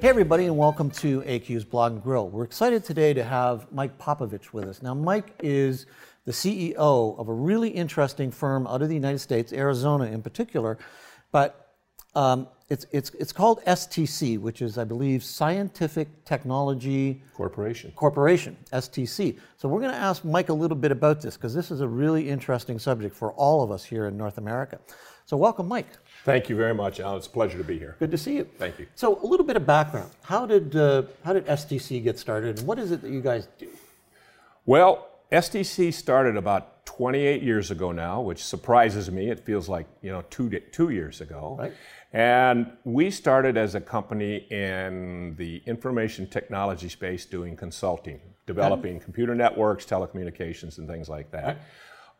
Hey, everybody, and welcome to AQ's Blog and Grill. We're excited today to have Mike Popovich with us. Now, Mike is the CEO of a really interesting firm out of the United States, Arizona in particular, but um, it's, it's, it's called STC, which is, I believe, Scientific Technology Corporation. Corporation, STC. So we're going to ask Mike a little bit about this because this is a really interesting subject for all of us here in North America. So welcome, Mike. Thank you very much, Alan. It's a pleasure to be here. Good to see you. Thank you. So a little bit of background. How did uh, how did STC get started, and what is it that you guys do? Well, STC started about 28 years ago now, which surprises me. It feels like you know two two years ago. Right. And we started as a company in the information technology space doing consulting, developing computer networks, telecommunications, and things like that. Right.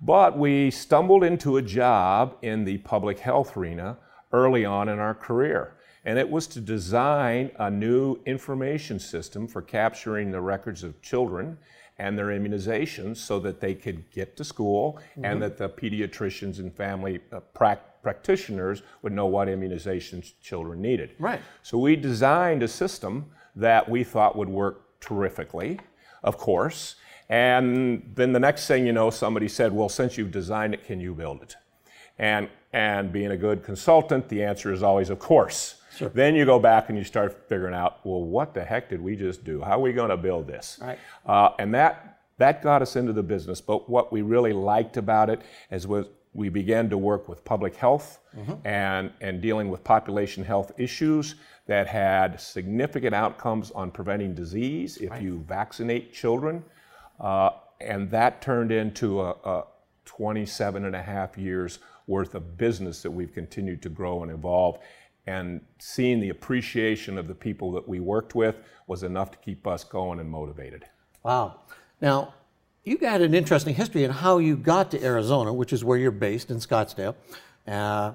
But we stumbled into a job in the public health arena early on in our career. And it was to design a new information system for capturing the records of children and their immunizations so that they could get to school and that the pediatricians and family uh, practitioners would know what immunizations children needed. Right. So we designed a system that we thought would work terrifically, of course. And then the next thing you know, somebody said, Well, since you've designed it, can you build it? And, and being a good consultant, the answer is always, Of course. Sure. Then you go back and you start figuring out, well, what the heck did we just do? How are we going to build this? Right. Uh, and that that got us into the business. But what we really liked about it is was we began to work with public health and and dealing with population health issues that had significant outcomes on preventing disease if you vaccinate children. Uh, and that turned into a, a 27 and a half years worth of business that we've continued to grow and evolve. And seeing the appreciation of the people that we worked with was enough to keep us going and motivated. Wow. Now, you got an interesting history in how you got to Arizona, which is where you're based in Scottsdale. Uh,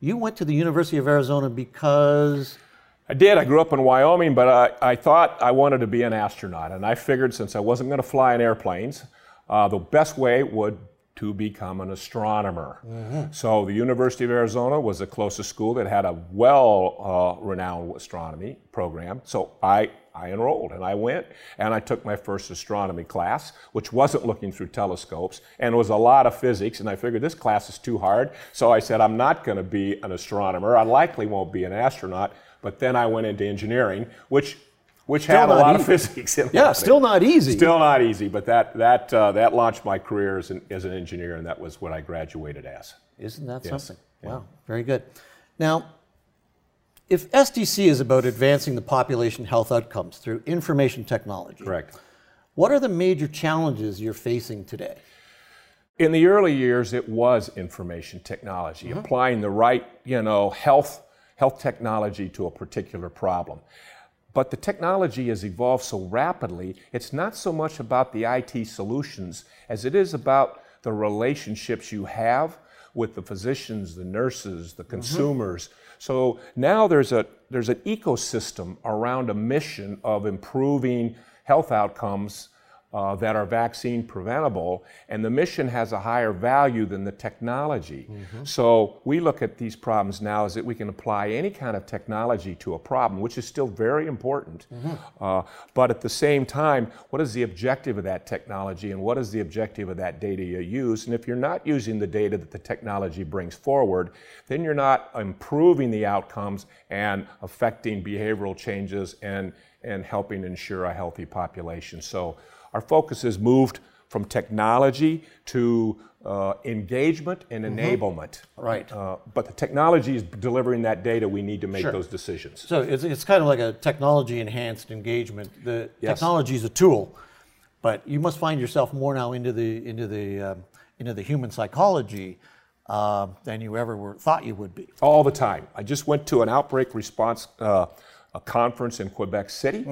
you went to the University of Arizona because I did. I grew up in Wyoming, but I, I thought I wanted to be an astronaut. And I figured since I wasn't going to fly in airplanes, uh, the best way would to become an astronomer. So the University of Arizona was the closest school that had a well uh, renowned astronomy program. So I, I enrolled and I went and I took my first astronomy class, which wasn't looking through telescopes and was a lot of physics. And I figured this class is too hard. So I said, I'm not going to be an astronomer. I likely won't be an astronaut. But then I went into engineering, which which had a lot of physics in yeah, it. still not easy. Still not easy, but that that uh, that launched my career as an, as an engineer, and that was what I graduated as. Isn't that Yes. something? Wow, very good. Now, if STC is about advancing the population health outcomes through information technology, Correct. what are the major challenges you're facing today? In the early years, it was information technology, mm-hmm. applying the right, you know, health health technology to a particular problem. But the technology has evolved so rapidly, it's not so much about the IT solutions as it is about the relationships you have with the physicians, the nurses, the mm-hmm. consumers. So now there's a there's an ecosystem around a mission of improving health outcomes uh, that are vaccine preventable, and the mission has a higher value than the technology. So we look at these problems now as that we can apply any kind of technology to a problem, which is still very important. Uh, but at the same time, what is the objective of that technology, and what is the objective of that data you use? And if you're not using the data that the technology brings forward, then you're not improving the outcomes and affecting behavioral changes and and helping ensure a healthy population. So our focus has moved from technology to uh, engagement and enablement. Right. Uh, but the technology is delivering that data. We need to make Sure. those decisions. So it's, it's kind of like a technology enhanced engagement. The Yes. technology is a tool, but you must find yourself more now into the into the um, into the human psychology uh, than you ever were thought you would be. all the time. I just went to an outbreak response uh, a conference in Quebec City,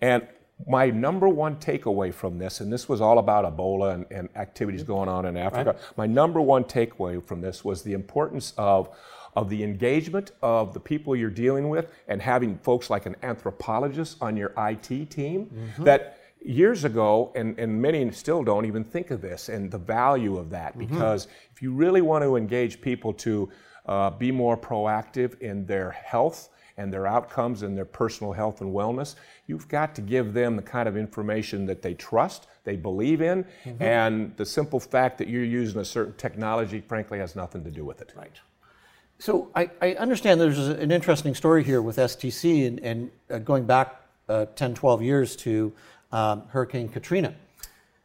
and my number one takeaway from this, and this was all about Ebola and, and activities going on in Africa. My number one takeaway from this was the importance of of the engagement of the people you're dealing with and having folks like an anthropologist on your IT team that years ago, and, and many still don't even think of this and the value of that. Because if you really want to engage people to uh, be more proactive in their health and their outcomes and their personal health and wellness, you've got to give them the kind of information that they trust, they believe in, mm-hmm. and the simple fact that you're using a certain technology, frankly, has nothing to do with it. Right. So I, I understand there's an interesting story here with STC and, and uh, going back uh, 10, 12 years to um, Hurricane Katrina,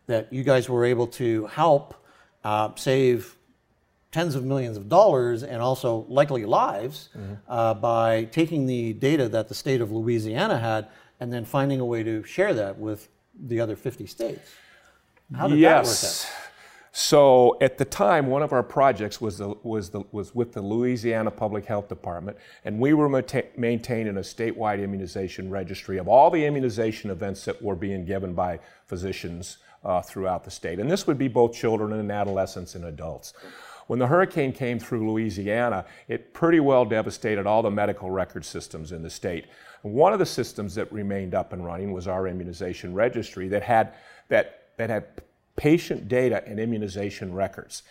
that you guys were able to help uh, save tens of millions of dollars and also likely lives mm-hmm. uh, by taking the data that the state of Louisiana had and then finding a way to share that with the other 50 states. How did yes. that work out? So at the time, one of our projects was, the, was, the, was with the Louisiana Public Health Department, and we were maintaining a statewide immunization registry of all the immunization events that were being given by physicians uh, throughout the state. And this would be both children and adolescents and adults. When the hurricane came through Louisiana, it pretty well devastated all the medical record systems in the state. One of the systems that remained up and running was our immunization registry that had, that, that had patient data and immunization records.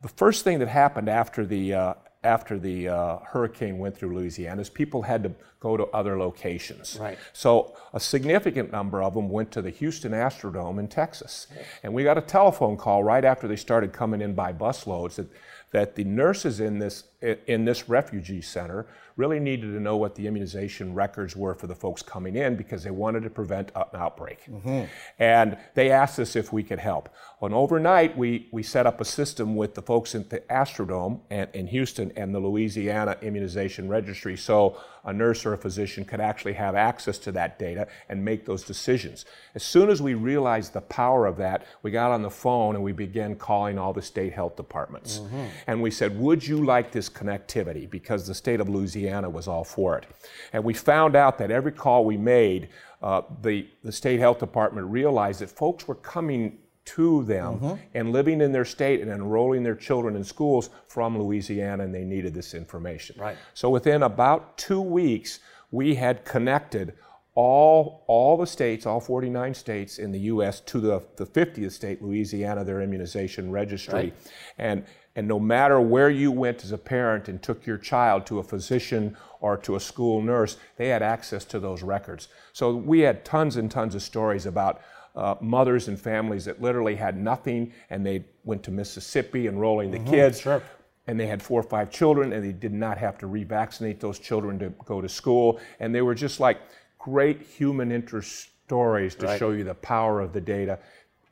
The first thing that happened after the, uh, after the uh, hurricane went through Louisiana is people had to go to other locations. Right. So a significant number of them went to the Houston Astrodome in Texas. And we got a telephone call right after they started coming in by busloads that, that the nurses in this, in this refugee center really needed to know what the immunization records were for the folks coming in because they wanted to prevent an outbreak. Mm-hmm. And they asked us if we could help. And overnight, we, we set up a system with the folks in the Astrodome and, in Houston and the Louisiana Immunization Registry so a nurse or a physician could actually have access to that data and make those decisions. As soon as we realized the power of that, we got on the phone and we began calling all the state health departments. Mm-hmm. And we said, Would you like this connectivity? Because the state of Louisiana was all for it. And we found out that every call we made, uh, the, the state health department realized that folks were coming to them mm-hmm. and living in their state and enrolling their children in schools from Louisiana, and they needed this information. Right. So within about two weeks, we had connected all, all the states, all 49 states in the U.S. to the, the 50th state, Louisiana, their immunization registry. Right. And, and no matter where you went as a parent and took your child to a physician or to a school nurse, they had access to those records. So we had tons and tons of stories about uh, mothers and families that literally had nothing and they went to Mississippi enrolling the mm-hmm, kids. Sure. And they had four or five children and they did not have to revaccinate those children to go to school. And they were just like great human interest stories to right. show you the power of the data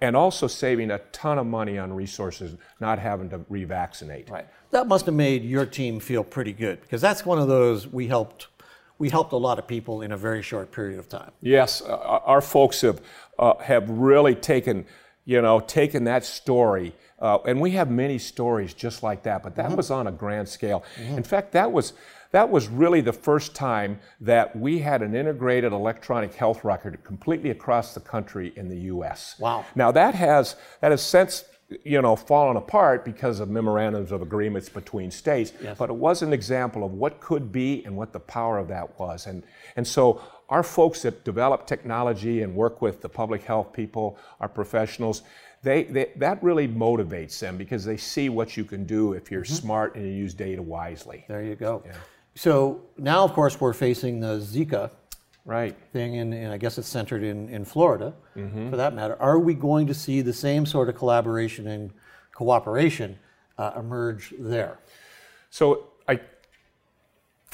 and also saving a ton of money on resources, not having to revaccinate. Right. That must have made your team feel pretty good because that's one of those we helped we helped a lot of people in a very short period of time. Yes, uh, our folks have uh, have really taken, you know, taken that story. Uh, and we have many stories just like that, but that mm-hmm. was on a grand scale. Mm-hmm. In fact, that was that was really the first time that we had an integrated electronic health record completely across the country in the U.S. Wow! Now that has that has since you know, fallen apart because of memorandums of agreements between states. Yes. But it was an example of what could be and what the power of that was. And, and so our folks that develop technology and work with the public health people, our professionals, they, they, that really motivates them because they see what you can do if you're mm-hmm. smart and you use data wisely. There you go. Yeah. So now, of course, we're facing the Zika right. thing, and, and I guess it's centered in, in Florida, mm-hmm. for that matter. Are we going to see the same sort of collaboration and cooperation uh, emerge there? So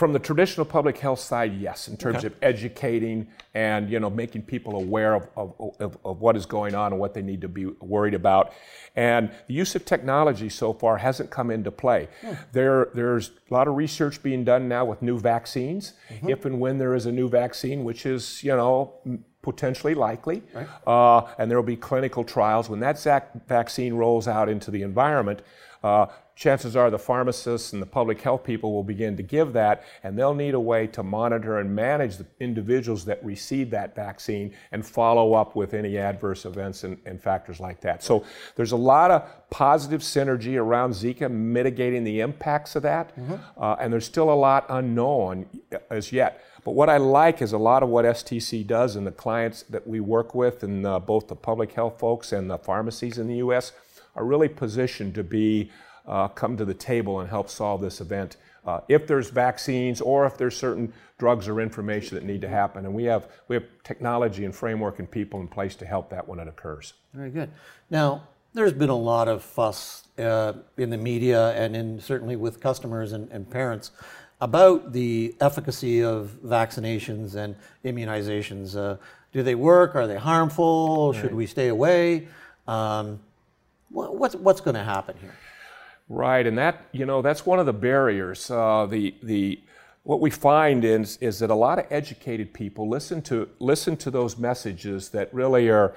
from the traditional public health side, yes, in terms okay. of educating and you know making people aware of, of, of, of, what is going on and what they need to be worried about. And the use of technology so far hasn't come into play. Hmm. There, there's a lot of research being done now with new vaccines. Mm-hmm. If and when there is a new vaccine, which is you know potentially likely, right. uh, and there will be clinical trials when that vaccine rolls out into the environment. Uh, chances are the pharmacists and the public health people will begin to give that, and they'll need a way to monitor and manage the individuals that receive that vaccine and follow up with any adverse events and, and factors like that. So there's a lot of positive synergy around Zika mitigating the impacts of that, mm-hmm. uh, and there's still a lot unknown as yet. But what I like is a lot of what STC does and the clients that we work with, and uh, both the public health folks and the pharmacies in the U.S., are really positioned to be uh, come to the table and help solve this event uh, if there's vaccines or if there's certain drugs or information that need to happen. And we have, we have technology and framework and people in place to help that when it occurs. Very good. Now, there's been a lot of fuss uh, in the media and in certainly with customers and, and, parents about the efficacy of vaccinations and immunizations. Uh, do they work? Are they harmful? Right. Should we stay away? Um, what's what's going to happen here? Right, and that you know that's one of the barriers. Uh, the the what we find is is that a lot of educated people listen to listen to those messages that really are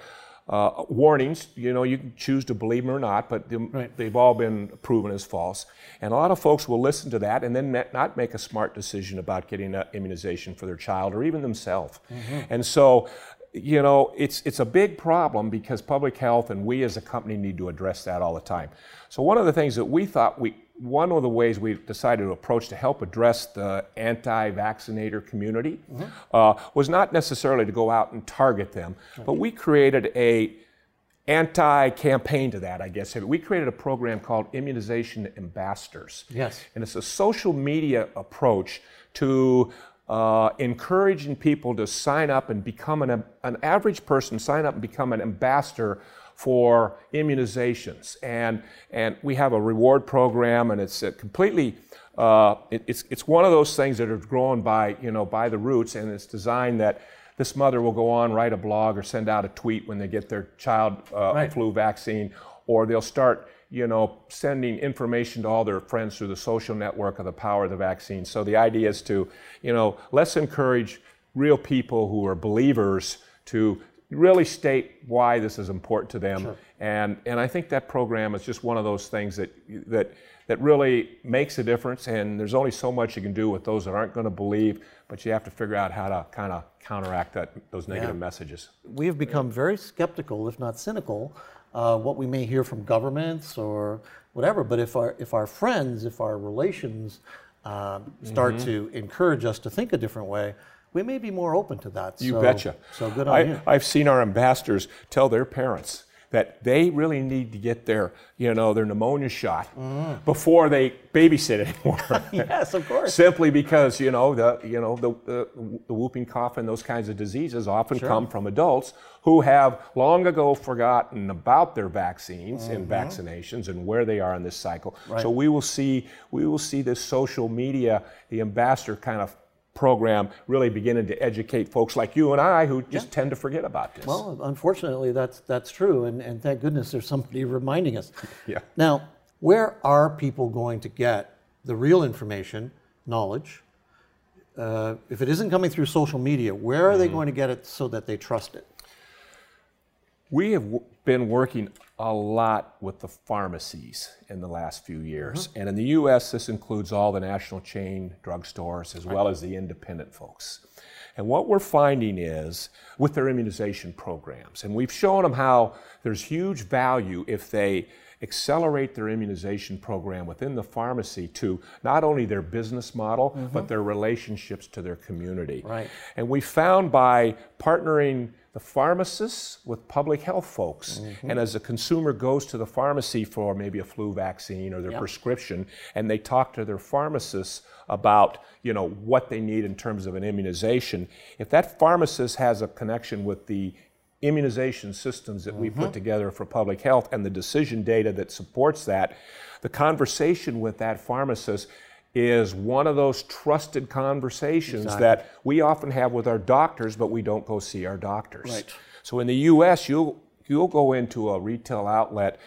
uh, warnings. You know, you can choose to believe them or not, but right. they've all been proven as false. And a lot of folks will listen to that and then not make a smart decision about getting an immunization for their child or even themselves. Mm-hmm. And so, you know, it's it's a big problem because public health and we as a company need to address that all the time. So one of the things that we thought we one of the ways we decided to approach to help address the anti-vaccinator community mm-hmm. uh, was not necessarily to go out and target them, okay. but we created a anti-campaign to that, I guess. We created a program called Immunization Ambassadors. Yes. And it's a social media approach to uh, encouraging people to sign up and become an, an average person, sign up and become an ambassador for immunizations. And, and we have a reward program, and it's completely, uh, it, it's, it's one of those things that are grown by, you know, by the roots, and it's designed that this mother will go on, write a blog, or send out a tweet when they get their child uh, right. flu vaccine, or they'll start you know, sending information to all their friends through the social network of the power of the vaccine. So the idea is to, you know, let's encourage real people who are believers to really state why this is important to them. Sure. And, and I think that program is just one of those things that, that, that really makes a difference. And there's only so much you can do with those that aren't going to believe, but you have to figure out how to kind of counteract that, those negative yeah. messages. We have become very skeptical, if not cynical, uh, what we may hear from governments or whatever. But if our, if our friends, if our relations um, start mm-hmm. to encourage us to think a different way, we may be more open to that. You so, betcha. So good on I, you. I've seen our ambassadors tell their parents that they really need to get their, you know, their pneumonia shot mm. before they babysit anymore. yes, of course. Simply because you know the, you know the, the, the whooping cough and those kinds of diseases often sure. come from adults who have long ago forgotten about their vaccines mm-hmm. and vaccinations and where they are in this cycle. Right. So we will see we will see this social media, the ambassador kind of program really beginning to educate folks like you and I who just yeah. tend to forget about this. Well, unfortunately, that's that's true, and, and thank goodness there's somebody reminding us. yeah. Now, where are people going to get the real information, knowledge? Uh, if it isn't coming through social media, where are mm-hmm. they going to get it so that they trust it? We have w- been working a lot with the pharmacies in the last few years. Mm-hmm. And in the US, this includes all the national chain drugstores as right. well as the independent folks. And what we're finding is with their immunization programs, and we've shown them how there's huge value if they accelerate their immunization program within the pharmacy to not only their business model, mm-hmm. but their relationships to their community. Right. And we found by partnering the pharmacists with public health folks. Mm-hmm. And as a consumer goes to the pharmacy for maybe a flu vaccine or their yep. prescription, and they talk to their pharmacists about you know what they need in terms of an immunization, if that pharmacist has a connection with the immunization systems that mm-hmm. we put mm-hmm. together for public health and the decision data that supports that, the conversation with that pharmacist is one of those trusted conversations exactly. that we often have with our doctors, but we don't go see our doctors. Right. So in the U.S., you'll you'll go into a retail outlet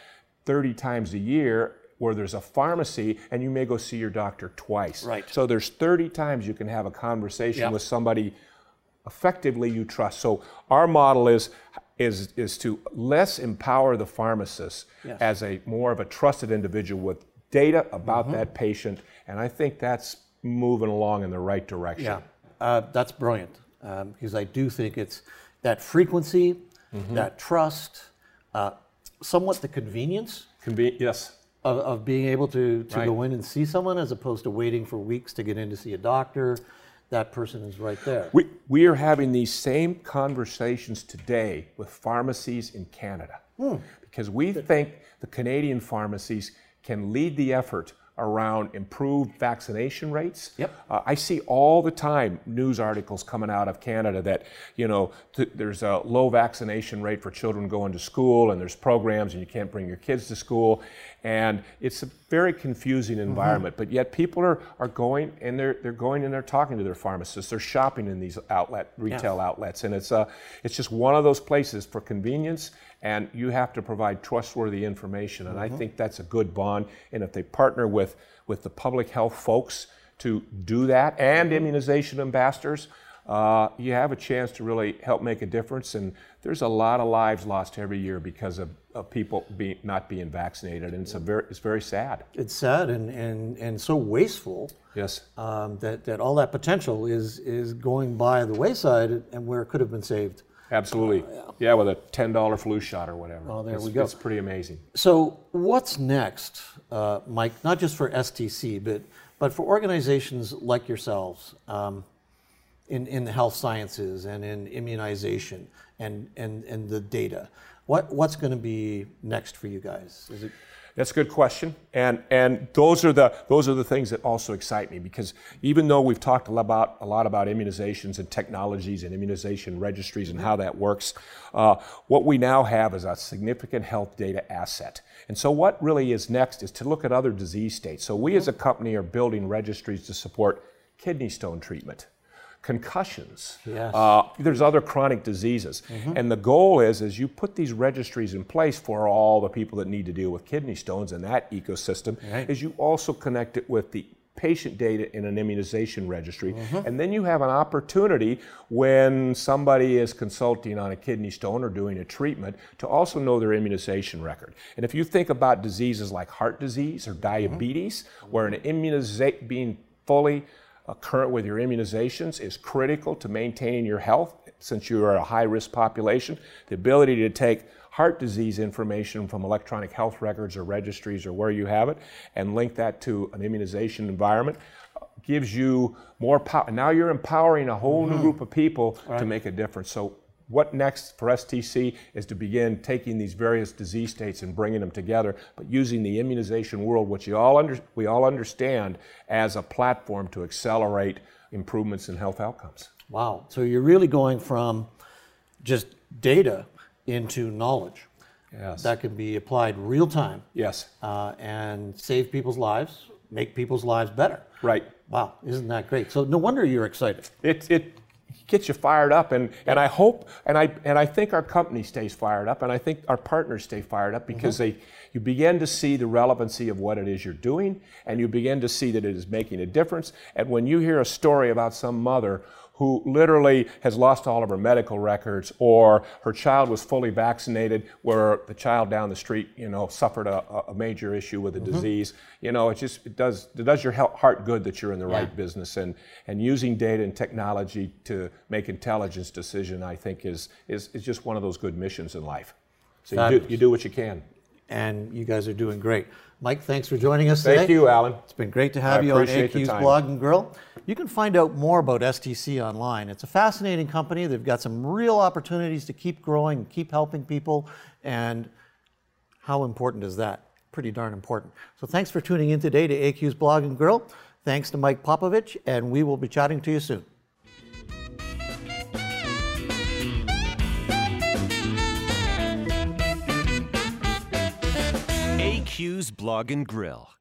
30 times a year where there's a pharmacy and you may go see your doctor twice. Right. So there's 30 times you can have a conversation yep. with somebody effectively you trust. So our model is is is to less empower the pharmacist yes. as a more of a trusted individual with data about mm-hmm. that patient and I think that's moving along in the right direction. Yeah, uh, that's brilliant um, because I do think it's that frequency, mm-hmm. that trust, uh, somewhat the convenience. Conven- yes. Of, of, being able to, to right. go in and see someone as opposed to waiting for weeks to get in to see a doctor. That person is right there. We, we are having these same conversations today with pharmacies in Canada hmm. because we think the Canadian pharmacies can lead the effort around improved vaccination rates. Yep. Uh, I see all the time news articles coming out of Canada that you know th- there's a low vaccination rate for children going to school, and there's programs, and you can't bring your kids to school, and it's a very confusing Mm-hmm. environment. But yet people are, are going and they're they're going and they're talking to their pharmacists. They're shopping in these outlet retail outlets, and it's uh it's just one of those places for convenience. And you have to provide trustworthy information, and I think that's a good bond. And if they partner with with the public health folks to do that and immunization ambassadors, uh, you have a chance to really help make a difference. And there's a lot of lives lost every year because of, of people be, not being vaccinated, and it's a very it's very sad. It's sad and, and, and so wasteful Yes. um, that, that all that potential is, is going by the wayside and where it could have been saved. Absolutely. yeah. with a ten dollar flu shot or whatever. Oh, there it's, we go. It's pretty amazing. So, what's next, uh, Mike? Not just for STC, but but for organizations like yourselves um, in in the health sciences and in immunization and and and the data. What what's going to be next for you guys? Is it That's a good question, and and those are the those are the things that also excite me because even though we've talked a lot about a lot about immunizations and technologies and immunization registries and how that works, uh, what we now have is a significant health data asset. And so, what really is next is to look at other disease states. So, we as a company are building registries to support kidney stone treatment, concussions. Yes. Uh, there's other chronic diseases. Mm-hmm. And the goal is, as you put these registries in place for all the people that need to deal with kidney stones in that ecosystem, Right. is you also connect it with the patient data in an immunization registry. Mm-hmm. And then you have an opportunity when somebody is consulting on a kidney stone or doing a treatment to also know their immunization record. And if you think about diseases like heart disease or mm-hmm. diabetes, where an immunization being fully current with your immunizations is critical to maintaining your health since you are a high risk population. The ability to take heart disease information from electronic health records or registries or where you have it and link that to an immunization environment gives you more power. Now you're empowering a whole new mm-hmm. group of people to make a difference. So what next for STC is to begin taking these various disease states and bringing them together, but using the immunization world, which you all under, we all understand, as a platform to accelerate improvements in health outcomes. wow? So you're really going from just data into knowledge Yes. that can be applied real time yes. uh, and save people's lives, make people's lives better. Right. Wow, isn't that great? So no wonder you're excited. It, it gets you fired up, and, and I hope, and I, and I think our company stays fired up, and I think our partners stay fired up because mm-hmm. they, you begin to see the relevancy of what it is you're doing, and you begin to see that it is making a difference. And when you hear a story about some mother who literally has lost all of her medical records, or her child was fully vaccinated, where the child down the street, you know, suffered a, a major issue with a mm-hmm. disease. You know, it just it does it does your heart good that you're in the right business, and and using data and technology to make intelligence decision, I think is is is just one of those good missions in life. So you do, you do what you can. And you guys are doing great. Mike, thanks for joining us today. Thank you, Alan. It's been great to have I you on AQ's. Blog and Grill. You can find out more about STC online. It's a fascinating company. They've got some real opportunities to keep growing, and keep helping people, and how important is that? Pretty darn important. So thanks for tuning in today to AQ's Blog and Grill. Thanks to Mike Popovich, and we will be chatting to you soon. AQ's Blog and Grill.